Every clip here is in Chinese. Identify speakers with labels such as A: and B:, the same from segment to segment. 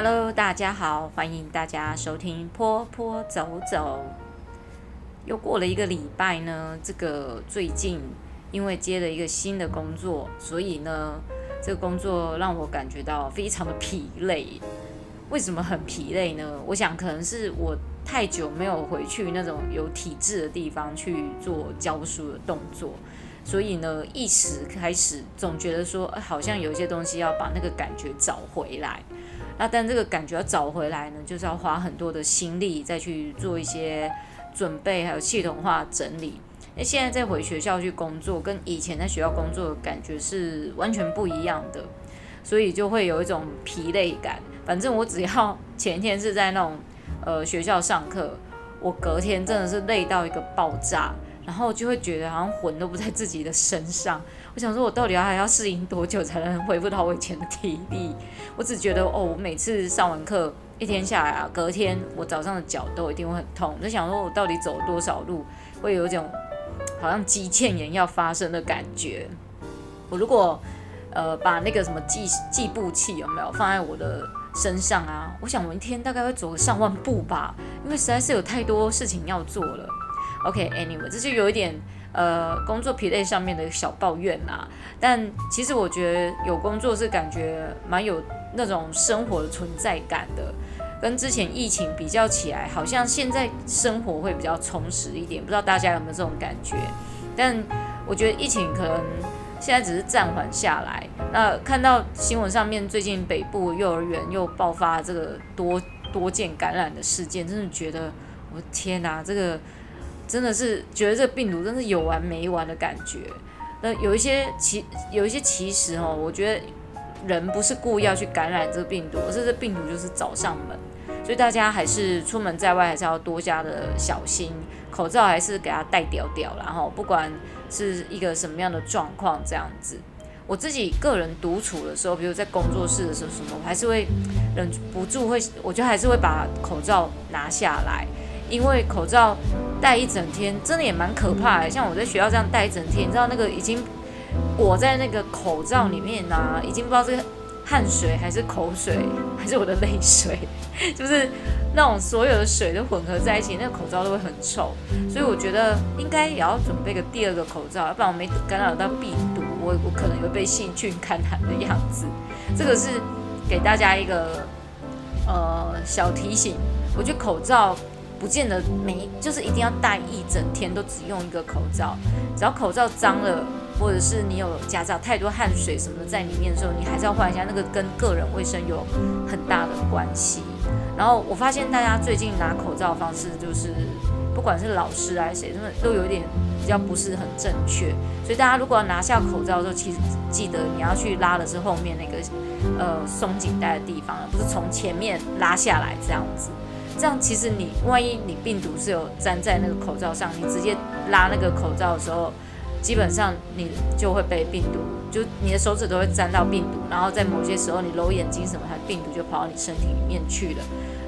A: Hello，大家好，欢迎大家收听坡坡走走。又过了一个礼拜呢，这个最近因为接了一个新的工作，所以呢，这个工作让我感觉到非常的疲累。为什么很疲累呢？我想可能是我太久没有回去那种有体制的地方去做教书的动作，所以呢，一时开始总觉得说，好像有些东西要把那个感觉找回来。那但这个感觉要找回来呢，就是要花很多的心力再去做一些准备，还有系统化整理。那现在再回学校去工作，跟以前在学校工作的感觉是完全不一样的，所以就会有一种疲累感。反正我只要前天是在那种呃学校上课，我隔天真的是累到一个爆炸。然后就会觉得好像魂都不在自己的身上。我想说，我到底要还要适应多久才能恢复到我以前的体力？我只觉得哦，我每次上完课一天下来啊，隔天我早上的脚都一定会很痛。我就想说，我到底走了多少路，会有一种好像肌腱炎要发生的感觉。我如果呃把那个什么计计步器有没有放在我的身上啊？我想我一天大概会走个上万步吧，因为实在是有太多事情要做了。OK，Anyway，这就有一点呃工作疲累上面的小抱怨啦。但其实我觉得有工作是感觉蛮有那种生活的存在感的，跟之前疫情比较起来，好像现在生活会比较充实一点。不知道大家有没有这种感觉？但我觉得疫情可能现在只是暂缓下来。那看到新闻上面最近北部幼儿园又爆发这个多多件感染的事件，真的觉得我天哪，这个。真的是觉得这个病毒真是有完没完的感觉。那有一些其有一些其实哦，我觉得人不是故意要去感染这个病毒，而是这病毒就是找上门。所以大家还是出门在外还是要多加的小心，口罩还是给它戴掉掉。然后不管是一个什么样的状况，这样子，我自己个人独处的时候，比如在工作室的时候什么，我还是会忍不住会，我觉得还是会把口罩拿下来。因为口罩戴一整天，真的也蛮可怕的。像我在学校这样戴一整天，你知道那个已经裹在那个口罩里面啊，已经不知道是汗水还是口水，还是我的泪水，就是那种所有的水都混合在一起，那个口罩都会很臭。所以我觉得应该也要准备个第二个口罩，要不然我没感染到病毒，我我可能会被细菌感染的样子。这个是给大家一个呃小提醒。我觉得口罩。不见得每就是一定要戴一整天都只用一个口罩，只要口罩脏了，或者是你有夹杂太多汗水什么的在里面的时候，你还是要换一下。那个跟个人卫生有很大的关系。然后我发现大家最近拿口罩的方式就是，不管是老师还是谁，他们都有一点比较不是很正确。所以大家如果要拿下口罩的时候，其实记得你要去拉的是后面那个呃松紧带的地方，而不是从前面拉下来这样子。这样其实你万一你病毒是有粘在那个口罩上，你直接拉那个口罩的时候，基本上你就会被病毒，就你的手指都会沾到病毒，然后在某些时候你揉眼睛什么，它病毒就跑到你身体里面去了。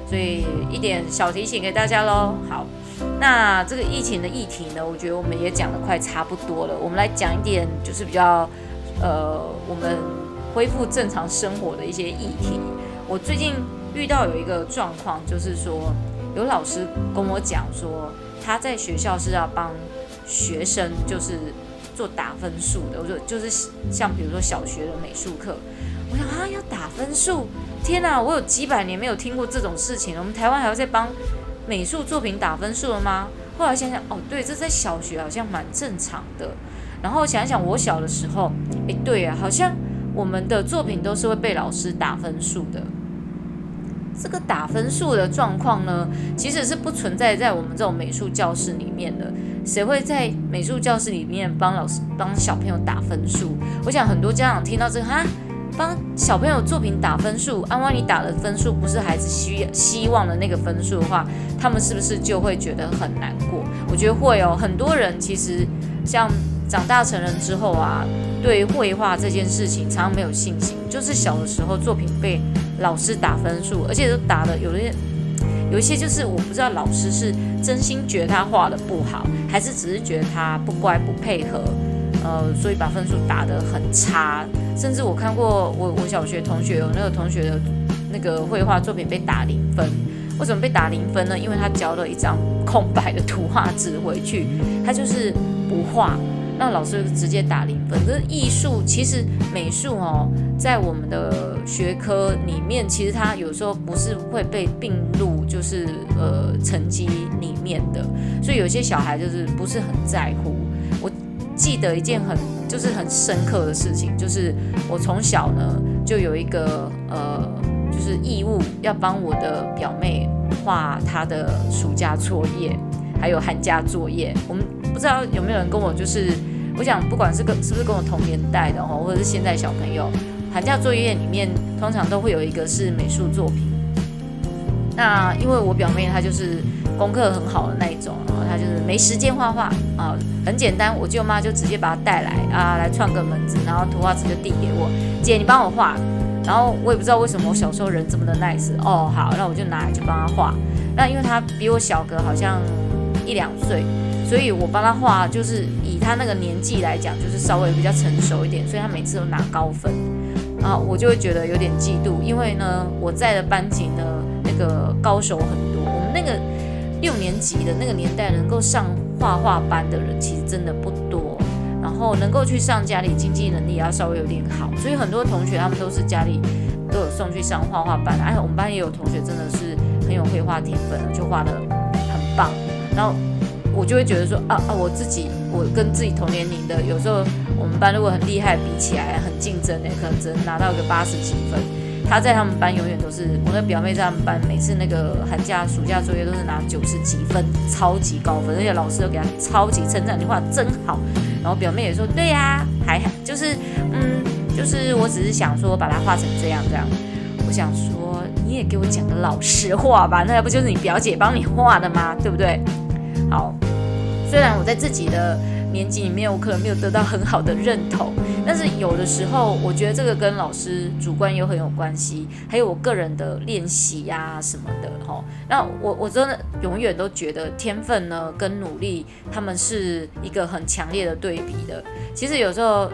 A: 所以一点小提醒给大家喽。好，那这个疫情的议题呢，我觉得我们也讲得快差不多了，我们来讲一点就是比较呃我们恢复正常生活的一些议题。我最近。遇到有一个状况，就是说有老师跟我讲说，他在学校是要帮学生就是做打分数的。我说就是像比如说小学的美术课，我想啊要打分数，天哪，我有几百年没有听过这种事情了。我们台湾还要再帮美术作品打分数了吗？后来想想，哦对，这在小学好像蛮正常的。然后想想我小的时候，诶对啊，好像我们的作品都是会被老师打分数的。这个打分数的状况呢，其实是不存在在我们这种美术教室里面的。谁会在美术教室里面帮老师帮小朋友打分数？我想很多家长听到这个哈，帮小朋友作品打分数，啊，万一打的分数不是孩子需希望的那个分数的话，他们是不是就会觉得很难过？我觉得会哦。很多人其实像长大成人之后啊，对绘画这件事情常常没有信心，就是小的时候作品被。老师打分数，而且都打的有的有一些就是我不知道老师是真心觉得他画的不好，还是只是觉得他不乖不配合，呃，所以把分数打得很差。甚至我看过我我小学同学有那个同学的那个绘画作品被打零分。为什么被打零分呢？因为他交了一张空白的图画纸回去，他就是不画，那老师直接打零分。可是艺术其实美术哦，在我们的学科里面，其实它有时候不是会被并入，就是呃成绩里面的，所以有些小孩就是不是很在乎。我记得一件很就是很深刻的事情，就是我从小呢就有一个呃。就是义务要帮我的表妹画她的暑假作业，还有寒假作业。我们不知道有没有人跟我，就是我想，不管是跟是不是跟我同年代的哦，或者是现在小朋友，寒假作业里面通常都会有一个是美术作品。那因为我表妹她就是功课很好的那一种，然后她就是没时间画画啊，很简单，我舅妈就直接把她带来啊，来串个门子，然后图画纸就递给我，姐你帮我画。然后我也不知道为什么我小时候人这么的 nice 哦，好，那我就拿来去帮她画。那因为她比我小个好像一两岁，所以我帮他画，就是以他那个年纪来讲，就是稍微比较成熟一点，所以他每次都拿高分。啊，我就会觉得有点嫉妒，因为呢，我在的班级呢，那个高手很多。我们那个六年级的那个年代，能够上画画班的人其实真的不多。然后能够去上家里经济能力要稍微有点好，所以很多同学他们都是家里都有送去上画画班。哎，我们班也有同学真的是很有绘画天分，就画得很棒。然后我就会觉得说啊啊，我自己我跟自己同年龄的，有时候我们班如果很厉害，比起来很竞争的，可能只能拿到个八十几分。他在他们班永远都是我的表妹，在他们班每次那个寒假、暑假作业都是拿九十几分，超级高分，而且老师都给他超级称赞，你画真好。然后表妹也说，对呀、啊，还，就是嗯，就是我只是想说把它画成这样这样。我想说你也给我讲个老实话吧，那要不就是你表姐帮你画的吗？对不对？好，虽然我在自己的。年级里面，我可能没有得到很好的认同，但是有的时候，我觉得这个跟老师主观又很有关系，还有我个人的练习呀什么的，吼。那我我真的永远都觉得天分呢跟努力，他们是一个很强烈的对比的。其实有时候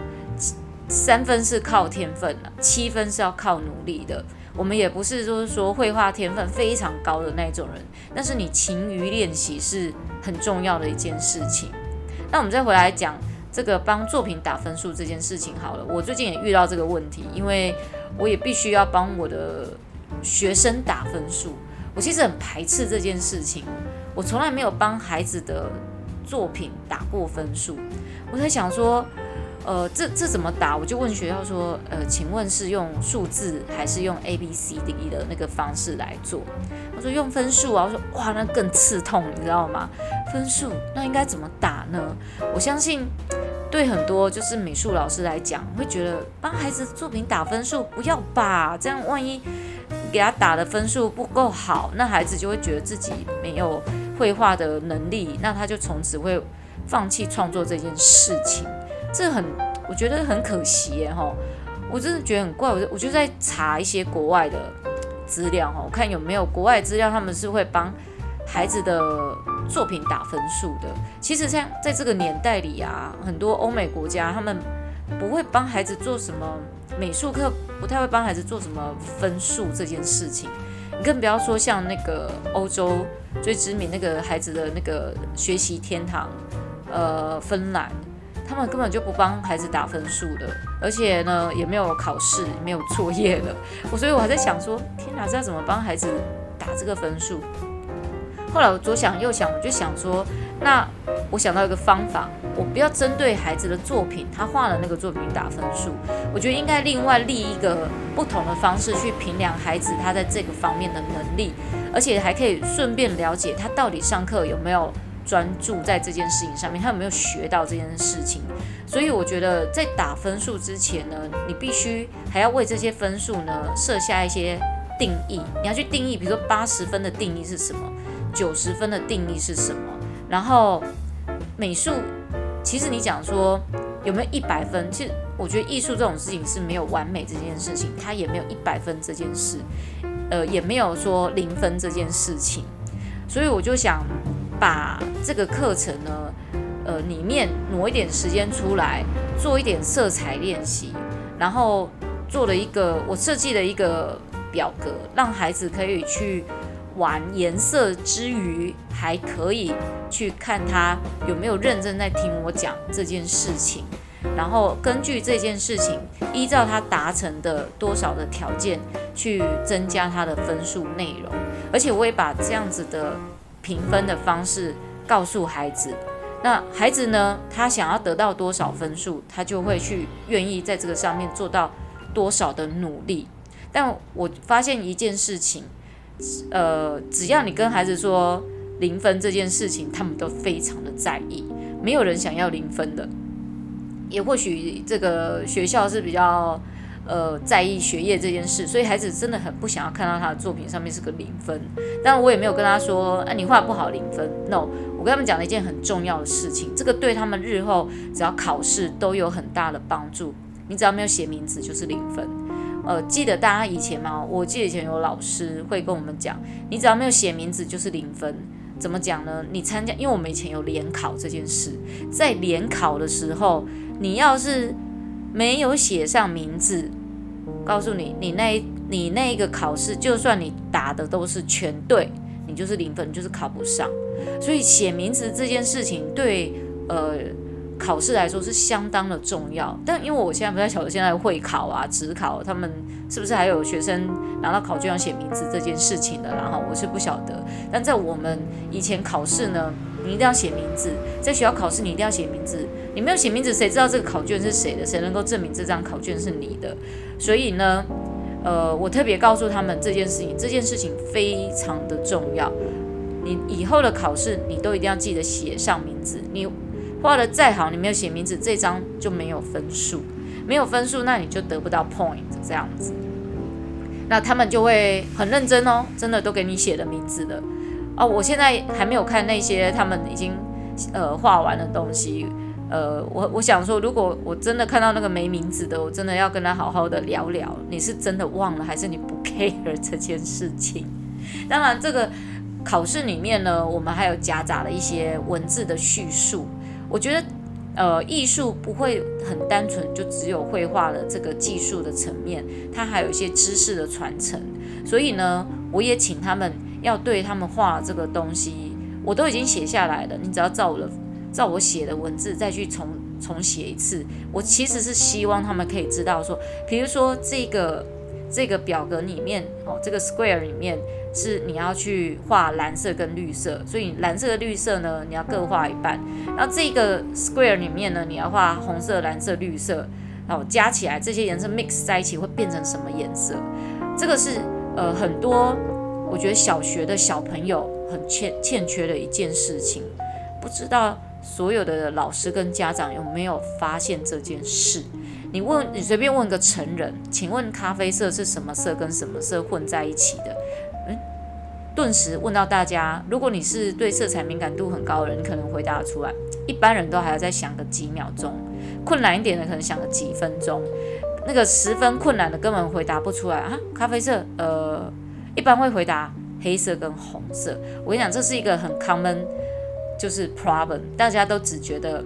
A: 三分是靠天分的，七分是要靠努力的。我们也不是就是说绘画天分非常高的那种人，但是你勤于练习是很重要的一件事情。那我们再回来讲这个帮作品打分数这件事情好了。我最近也遇到这个问题，因为我也必须要帮我的学生打分数。我其实很排斥这件事情，我从来没有帮孩子的作品打过分数。我在想说，呃，这这怎么打？我就问学校说，呃，请问是用数字还是用 A B C D 的那个方式来做？我说用分数啊，我说哇，那更刺痛，你知道吗？分数那应该怎么打呢？我相信对很多就是美术老师来讲，会觉得帮孩子作品打分数不要吧，这样万一给他打的分数不够好，那孩子就会觉得自己没有绘画的能力，那他就从此会放弃创作这件事情。这很，我觉得很可惜耶哈，我真的觉得很怪，我我就在查一些国外的。资料哈，我看有没有国外资料，他们是会帮孩子的作品打分数的。其实像在这个年代里啊，很多欧美国家他们不会帮孩子做什么美术课，不太会帮孩子做什么分数这件事情。你更不要说像那个欧洲最知名那个孩子的那个学习天堂，呃，芬兰。他们根本就不帮孩子打分数的，而且呢，也没有考试，没有作业了。我所以我还在想说，天哪，这要怎么帮孩子打这个分数？后来我左想右想，我就想说，那我想到一个方法，我不要针对孩子的作品，他画的那个作品打分数，我觉得应该另外立一个不同的方式去评量孩子他在这个方面的能力，而且还可以顺便了解他到底上课有没有。专注在这件事情上面，他有没有学到这件事情？所以我觉得在打分数之前呢，你必须还要为这些分数呢设下一些定义。你要去定义，比如说八十分的定义是什么，九十分的定义是什么。然后美术，其实你讲说有没有一百分？其实我觉得艺术这种事情是没有完美这件事情，它也没有一百分这件事，呃，也没有说零分这件事情。所以我就想。把这个课程呢，呃，里面挪一点时间出来，做一点色彩练习，然后做了一个我设计了一个表格，让孩子可以去玩颜色之余，还可以去看他有没有认真在听我讲这件事情，然后根据这件事情，依照他达成的多少的条件去增加他的分数内容，而且我也把这样子的评分的方式告诉孩子。那孩子呢，他想要得到多少分数，他就会去愿意在这个上面做到多少的努力。但我发现一件事情，呃，只要你跟孩子说零分这件事情，他们都非常的在意，没有人想要零分的。也或许这个学校是比较。呃，在意学业这件事，所以孩子真的很不想要看到他的作品上面是个零分。但我也没有跟他说，啊，你画不好零分。No，我跟他们讲了一件很重要的事情，这个对他们日后只要考试都有很大的帮助。你只要没有写名字就是零分。呃，记得大家以前吗？我记得以前有老师会跟我们讲，你只要没有写名字就是零分。怎么讲呢？你参加，因为我们以前有联考这件事，在联考的时候，你要是没有写上名字。告诉你，你那，你那个考试，就算你答的都是全对，你就是零分，就是考不上。所以写名字这件事情对呃考试来说是相当的重要。但因为我现在不太晓得现在会考啊、职考，他们是不是还有学生拿到考卷要写名字这件事情的？然后我是不晓得。但在我们以前考试呢，你一定要写名字，在学校考试你一定要写名字。你没有写名字，谁知道这个考卷是谁的？谁能够证明这张考卷是你的？所以呢，呃，我特别告诉他们这件事情，这件事情非常的重要。你以后的考试，你都一定要记得写上名字。你画的再好，你没有写名字，这张就没有分数。没有分数，那你就得不到 point 这样子。那他们就会很认真哦，真的都给你写了名字的。哦，我现在还没有看那些他们已经呃画完的东西。呃，我我想说，如果我真的看到那个没名字的，我真的要跟他好好的聊聊。你是真的忘了，还是你不 care 这件事情？当然，这个考试里面呢，我们还有夹杂了一些文字的叙述。我觉得，呃，艺术不会很单纯，就只有绘画的这个技术的层面，它还有一些知识的传承。所以呢，我也请他们要对他们画这个东西，我都已经写下来了，你只要照我的。照我写的文字再去重重写一次，我其实是希望他们可以知道说，比如说这个这个表格里面哦，这个 square 里面是你要去画蓝色跟绿色，所以蓝色的绿色呢，你要各画一半。然后这个 square 里面呢，你要画红色、蓝色、绿色，然后加起来这些颜色 mix 在一起会变成什么颜色？这个是呃很多我觉得小学的小朋友很欠欠缺的一件事情，不知道。所有的老师跟家长有没有发现这件事？你问，你随便问个成人，请问咖啡色是什么色跟什么色混在一起的？嗯，顿时问到大家，如果你是对色彩敏感度很高的人，你可能回答出来。一般人都还要再想个几秒钟，困难一点的可能想个几分钟，那个十分困难的根本回答不出来啊。咖啡色，呃，一般会回答黑色跟红色。我跟你讲，这是一个很 common。就是 problem，大家都只觉得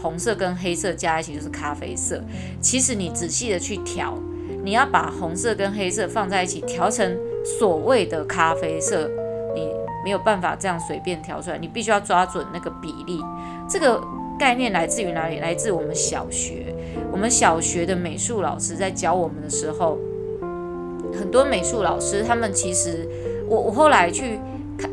A: 红色跟黑色加一起就是咖啡色。其实你仔细的去调，你要把红色跟黑色放在一起调成所谓的咖啡色，你没有办法这样随便调出来，你必须要抓准那个比例。这个概念来自于哪里？来自我们小学，我们小学的美术老师在教我们的时候，很多美术老师他们其实，我我后来去看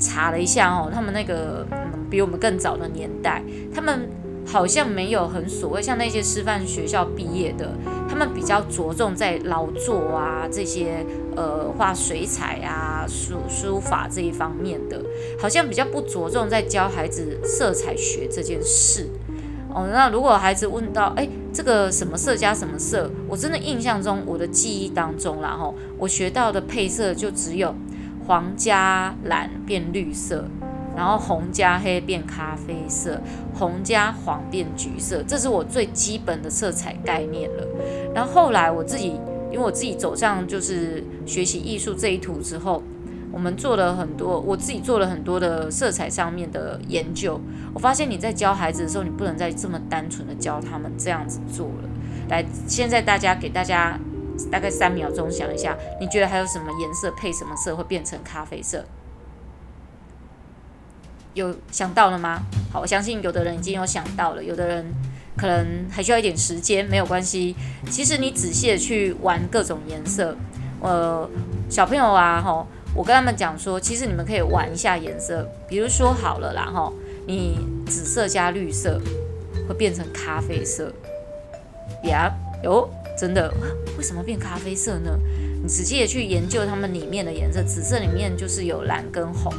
A: 查了一下哦，他们那个。比我们更早的年代，他们好像没有很所谓，像那些师范学校毕业的，他们比较着重在劳作啊这些，呃，画水彩啊、书书法这一方面的，好像比较不着重在教孩子色彩学这件事。哦，那如果孩子问到，哎，这个什么色加什么色，我真的印象中，我的记忆当中，然后我学到的配色就只有黄加蓝变绿色。然后红加黑变咖啡色，红加黄变橘色，这是我最基本的色彩概念了。然后后来我自己，因为我自己走上就是学习艺术这一途之后，我们做了很多，我自己做了很多的色彩上面的研究。我发现你在教孩子的时候，你不能再这么单纯的教他们这样子做了。来，现在大家给大家大概三秒钟想一下，你觉得还有什么颜色配什么色会变成咖啡色？有想到了吗？好，我相信有的人已经有想到了，有的人可能还需要一点时间，没有关系。其实你仔细的去玩各种颜色，呃，小朋友啊，吼，我跟他们讲说，其实你们可以玩一下颜色，比如说好了啦，吼，你紫色加绿色会变成咖啡色，呀，哟，真的，为什么变咖啡色呢？你仔细的去研究它们里面的颜色，紫色里面就是有蓝跟红。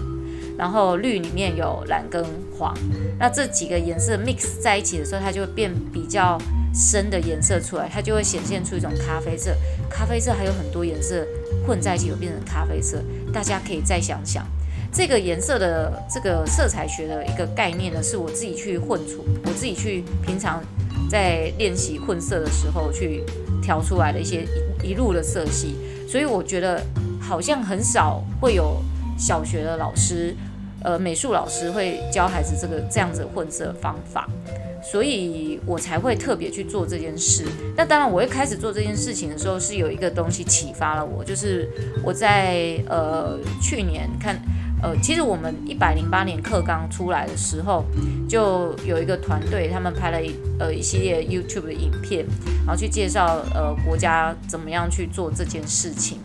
A: 然后绿里面有蓝跟黄，那这几个颜色 mix 在一起的时候，它就会变比较深的颜色出来，它就会显现出一种咖啡色。咖啡色还有很多颜色混在一起，有变成咖啡色。大家可以再想想，这个颜色的这个色彩学的一个概念呢，是我自己去混出，我自己去平常在练习混色的时候去调出来的一些一,一路的色系。所以我觉得好像很少会有小学的老师。呃，美术老师会教孩子这个这样子混色方法，所以我才会特别去做这件事。那当然，我一开始做这件事情的时候，是有一个东西启发了我，就是我在呃去年看，呃，其实我们一百零八年课纲出来的时候，就有一个团队，他们拍了一呃一系列 YouTube 的影片，然后去介绍呃国家怎么样去做这件事情。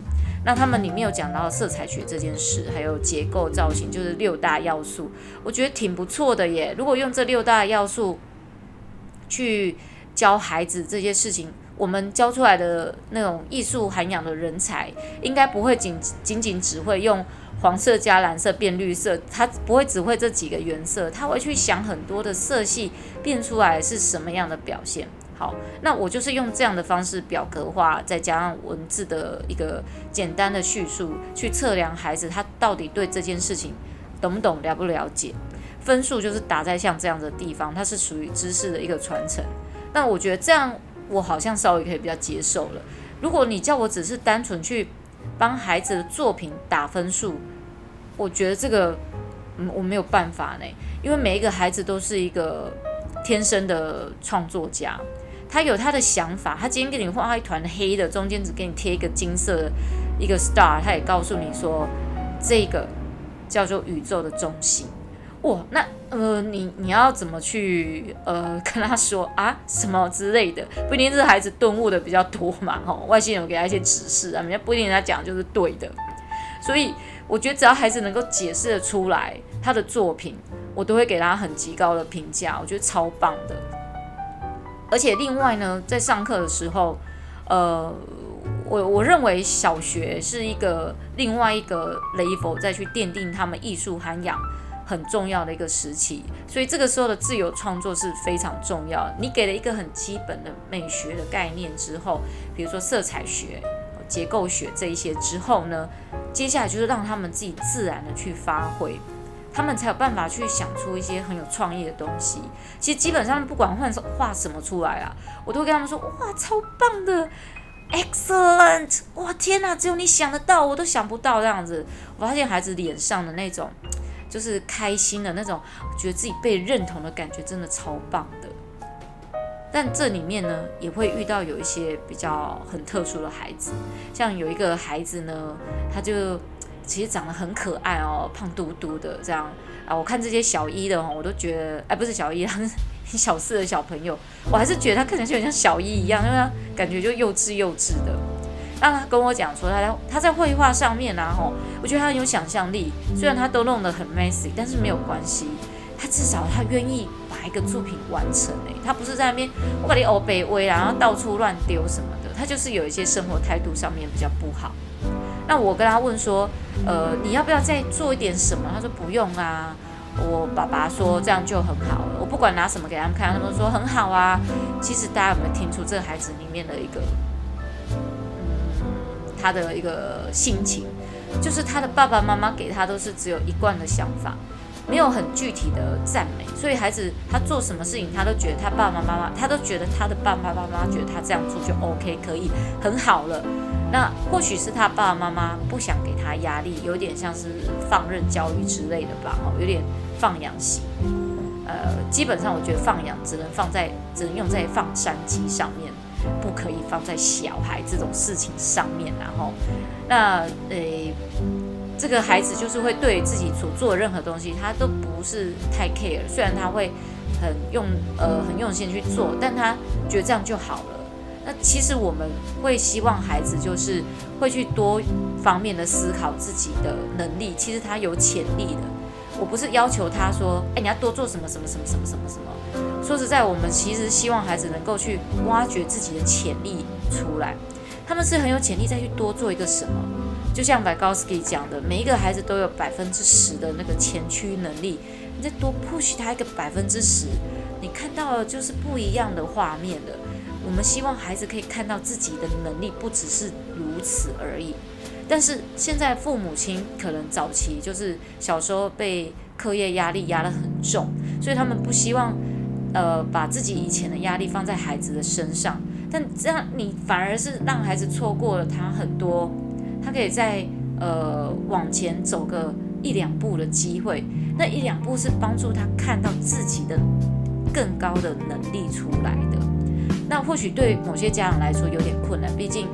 A: 那他们里面有讲到色彩学这件事，还有结构造型，就是六大要素，我觉得挺不错的耶。如果用这六大要素去教孩子这些事情，我们教出来的那种艺术涵养的人才，应该不会仅仅仅只会用黄色加蓝色变绿色，他不会只会这几个原色，他会去想很多的色系变出来是什么样的表现。好，那我就是用这样的方式表格化，再加上文字的一个简单的叙述，去测量孩子他到底对这件事情懂不懂、了不了解。分数就是打在像这样的地方，它是属于知识的一个传承。那我觉得这样，我好像稍微可以比较接受了。如果你叫我只是单纯去帮孩子的作品打分数，我觉得这个，嗯，我没有办法呢，因为每一个孩子都是一个天生的创作家。他有他的想法，他今天给你画一团黑的，中间只给你贴一个金色的一个 star，他也告诉你说这个叫做宇宙的中心。哇，那呃，你你要怎么去呃跟他说啊什么之类的？不一定是孩子顿悟的比较多嘛，吼，外星人给他一些指示啊，人家不一定人家讲就是对的。所以我觉得只要孩子能够解释得出来他的作品，我都会给他很极高的评价，我觉得超棒的。而且另外呢，在上课的时候，呃，我我认为小学是一个另外一个 level 再去奠定他们艺术涵养很重要的一个时期，所以这个时候的自由创作是非常重要。你给了一个很基本的美学的概念之后，比如说色彩学、结构学这一些之后呢，接下来就是让他们自己自然的去发挥。他们才有办法去想出一些很有创意的东西。其实基本上不管画画什么出来啊，我都会跟他们说：哇，超棒的，excellent！哇，天哪，只有你想得到，我都想不到这样子。我发现孩子脸上的那种就是开心的那种，觉得自己被认同的感觉，真的超棒的。但这里面呢，也会遇到有一些比较很特殊的孩子，像有一个孩子呢，他就。其实长得很可爱哦，胖嘟嘟的这样啊。我看这些小一的哦，我都觉得，哎，不是小一，他 是小四的小朋友，我还是觉得他看起来就很像小一一样，因为他感觉就幼稚幼稚的。那他跟我讲说，他在他在绘画上面啊，吼，我觉得他很有想象力。虽然他都弄得很 messy，但是没有关系，他至少他愿意一个作品完成。哎，他不是在那边我把你欧北威，然后到处乱丢什么的，他就是有一些生活态度上面比较不好。那我跟他问说，呃，你要不要再做一点什么？他说不用啊。我爸爸说这样就很好了。我不管拿什么给他们看，他们说很好啊。其实大家有没有听出这个孩子里面的一个，嗯，他的一个心情，就是他的爸爸妈妈给他都是只有一贯的想法，没有很具体的赞美。所以孩子他做什么事情，他都觉得他爸爸妈妈，他都觉得他的爸爸妈妈觉得他这样做就 OK，可以很好了。那或许是他爸爸妈妈不想给他压力，有点像是放任教育之类的吧，哦，有点放养型。呃，基本上我觉得放养只能放在，只能用在放山鸡上面。不可以放在小孩这种事情上面，然后，那呃，这个孩子就是会对自己所做的任何东西，他都不是太 care，虽然他会很用呃很用心去做，但他觉得这样就好了。那其实我们会希望孩子就是会去多方面的思考自己的能力，其实他有潜力的。我不是要求他说，哎，你要多做什么什么什么什么什么什么。说实在，我们其实希望孩子能够去挖掘自己的潜力出来。他们是很有潜力，再去多做一个什么。就像 Vygotsky 讲的，每一个孩子都有百分之十的那个前驱能力，你再多 push 他一个百分之十，你看到的就是不一样的画面的。我们希望孩子可以看到自己的能力不只是如此而已。但是现在父母亲可能早期就是小时候被课业压力压得很重，所以他们不希望，呃，把自己以前的压力放在孩子的身上。但这样你反而是让孩子错过了他很多，他可以在呃往前走个一两步的机会。那一两步是帮助他看到自己的更高的能力出来的。那或许对某些家长来说有点困难，毕竟。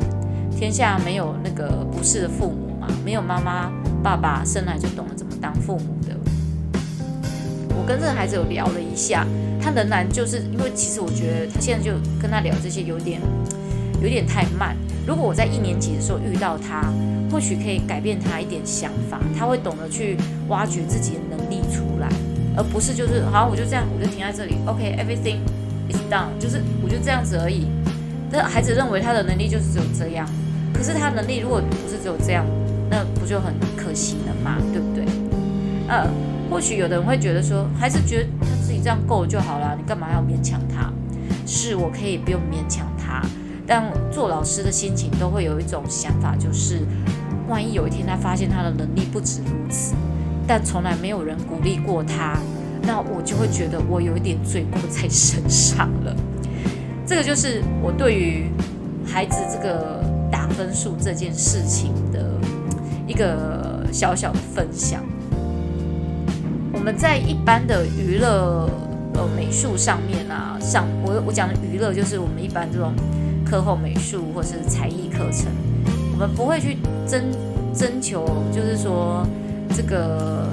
A: 天下没有那个不是的父母嘛，没有妈妈爸爸生来就懂得怎么当父母的。我跟这个孩子有聊了一下，他仍然就是因为其实我觉得他现在就跟他聊这些有点有点太慢。如果我在一年级的时候遇到他，或许可以改变他一点想法，他会懂得去挖掘自己的能力出来，而不是就是好我就这样我就停在这里，OK，everything is done，就是我就这样子而已。那孩子认为他的能力就是只有这样。可是他能力如果不是只有这样，那不就很可惜了吗？对不对？呃，或许有的人会觉得说，孩子觉得他自己这样够就好了，你干嘛要勉强他？是我可以不用勉强他，但做老师的心情都会有一种想法，就是万一有一天他发现他的能力不止如此，但从来没有人鼓励过他，那我就会觉得我有一点罪过在身上了。这个就是我对于孩子这个。打分数这件事情的一个小小的分享。我们在一般的娱乐呃美术上面啊，上我我讲的娱乐就是我们一般这种课后美术或是才艺课程，我们不会去征征求，就是说这个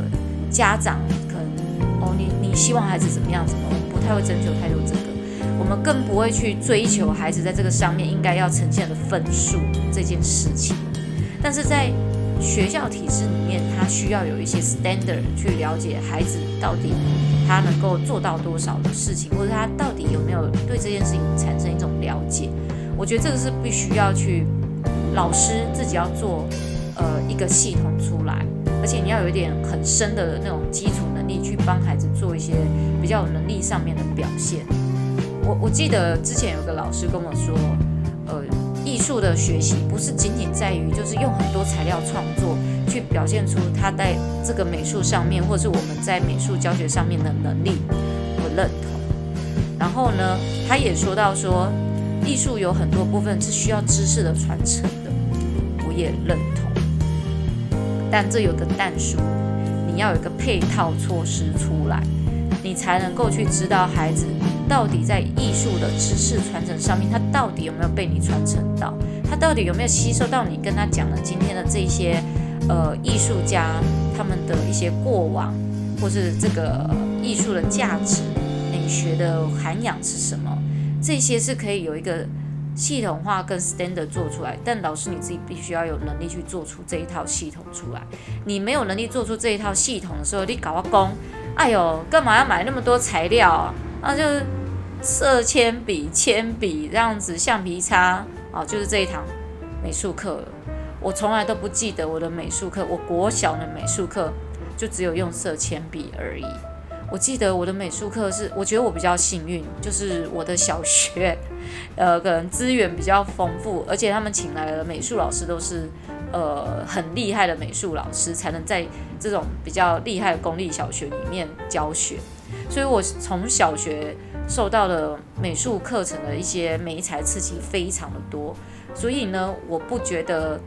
A: 家长可能哦，你你希望孩子怎么样？怎么不太会征求太多这个。我们更不会去追求孩子在这个上面应该要呈现的分数这件事情，但是在学校体制里面，他需要有一些 standard 去了解孩子到底他能够做到多少的事情，或者他到底有没有对这件事情产生一种了解。我觉得这个是必须要去老师自己要做呃一个系统出来，而且你要有一点很深的那种基础能力去帮孩子做一些比较有能力上面的表现。我我记得之前有个老师跟我说，呃，艺术的学习不是仅仅在于就是用很多材料创作去表现出他在这个美术上面，或是我们在美术教学上面的能力，我认同。然后呢，他也说到说，艺术有很多部分是需要知识的传承的，我也认同。但这有个但书，你要有一个配套措施出来，你才能够去知道孩子。到底在艺术的知识传承上面，他到底有没有被你传承到？他到底有没有吸收到你跟他讲的今天的这些呃艺术家他们的一些过往，或是这个艺术的价值、美学的涵养是什么？这些是可以有一个系统化跟 standard 做出来。但老师你自己必须要有能力去做出这一套系统出来。你没有能力做出这一套系统的时候，你搞个工，哎呦，干嘛要买那么多材料啊？那就。色铅笔、铅笔这样子，橡皮擦啊，就是这一堂美术课。我从来都不记得我的美术课，我国小的美术课就只有用色铅笔而已。我记得我的美术课是，我觉得我比较幸运，就是我的小学，呃，可能资源比较丰富，而且他们请来的美术老师都是呃很厉害的美术老师，才能在这种比较厉害的公立小学里面教学。所以我从小学。受到了美术课程的一些美材刺激非常的多，所以呢，我不觉得，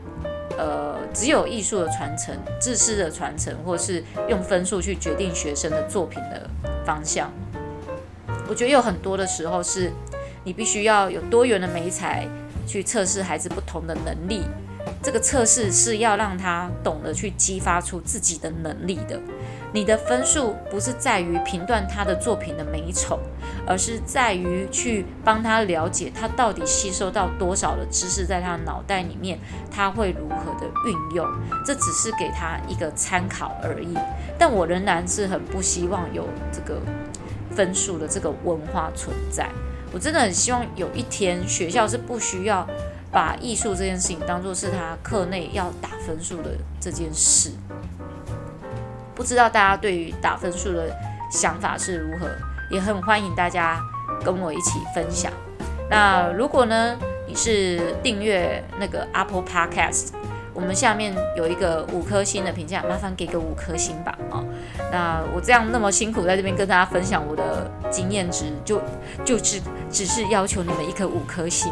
A: 呃，只有艺术的传承、知识的传承，或是用分数去决定学生的作品的方向。我觉得有很多的时候是，你必须要有多元的美材去测试孩子不同的能力。这个测试是要让他懂得去激发出自己的能力的。你的分数不是在于评断他的作品的美丑，而是在于去帮他了解他到底吸收到多少的知识在他脑袋里面，他会如何的运用。这只是给他一个参考而已。但我仍然是很不希望有这个分数的这个文化存在。我真的很希望有一天学校是不需要把艺术这件事情当做是他课内要打分数的这件事。不知道大家对于打分数的想法是如何，也很欢迎大家跟我一起分享。那如果呢，你是订阅那个 Apple Podcast，我们下面有一个五颗星的评价，麻烦给个五颗星吧。哦，那我这样那么辛苦在这边跟大家分享我的经验值，就就只只是要求你们一颗五颗星。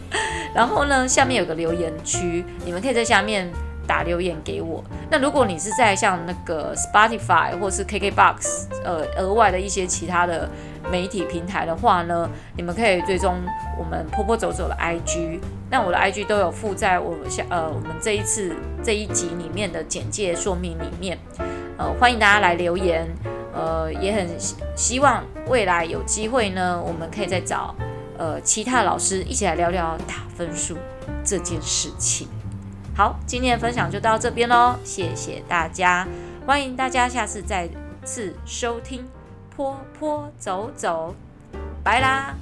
A: 然后呢，下面有个留言区，你们可以在下面。打留言给我。那如果你是在像那个 Spotify 或是 KKBox，呃，额外的一些其他的媒体平台的话呢，你们可以追踪我们坡坡走走的 IG。那我的 IG 都有附在我下呃我们这一次这一集里面的简介说明里面。呃，欢迎大家来留言。呃，也很希望未来有机会呢，我们可以再找呃其他老师一起来聊聊打分数这件事情。好，今天的分享就到这边喽，谢谢大家，欢迎大家下次再次收听坡坡走走，拜啦。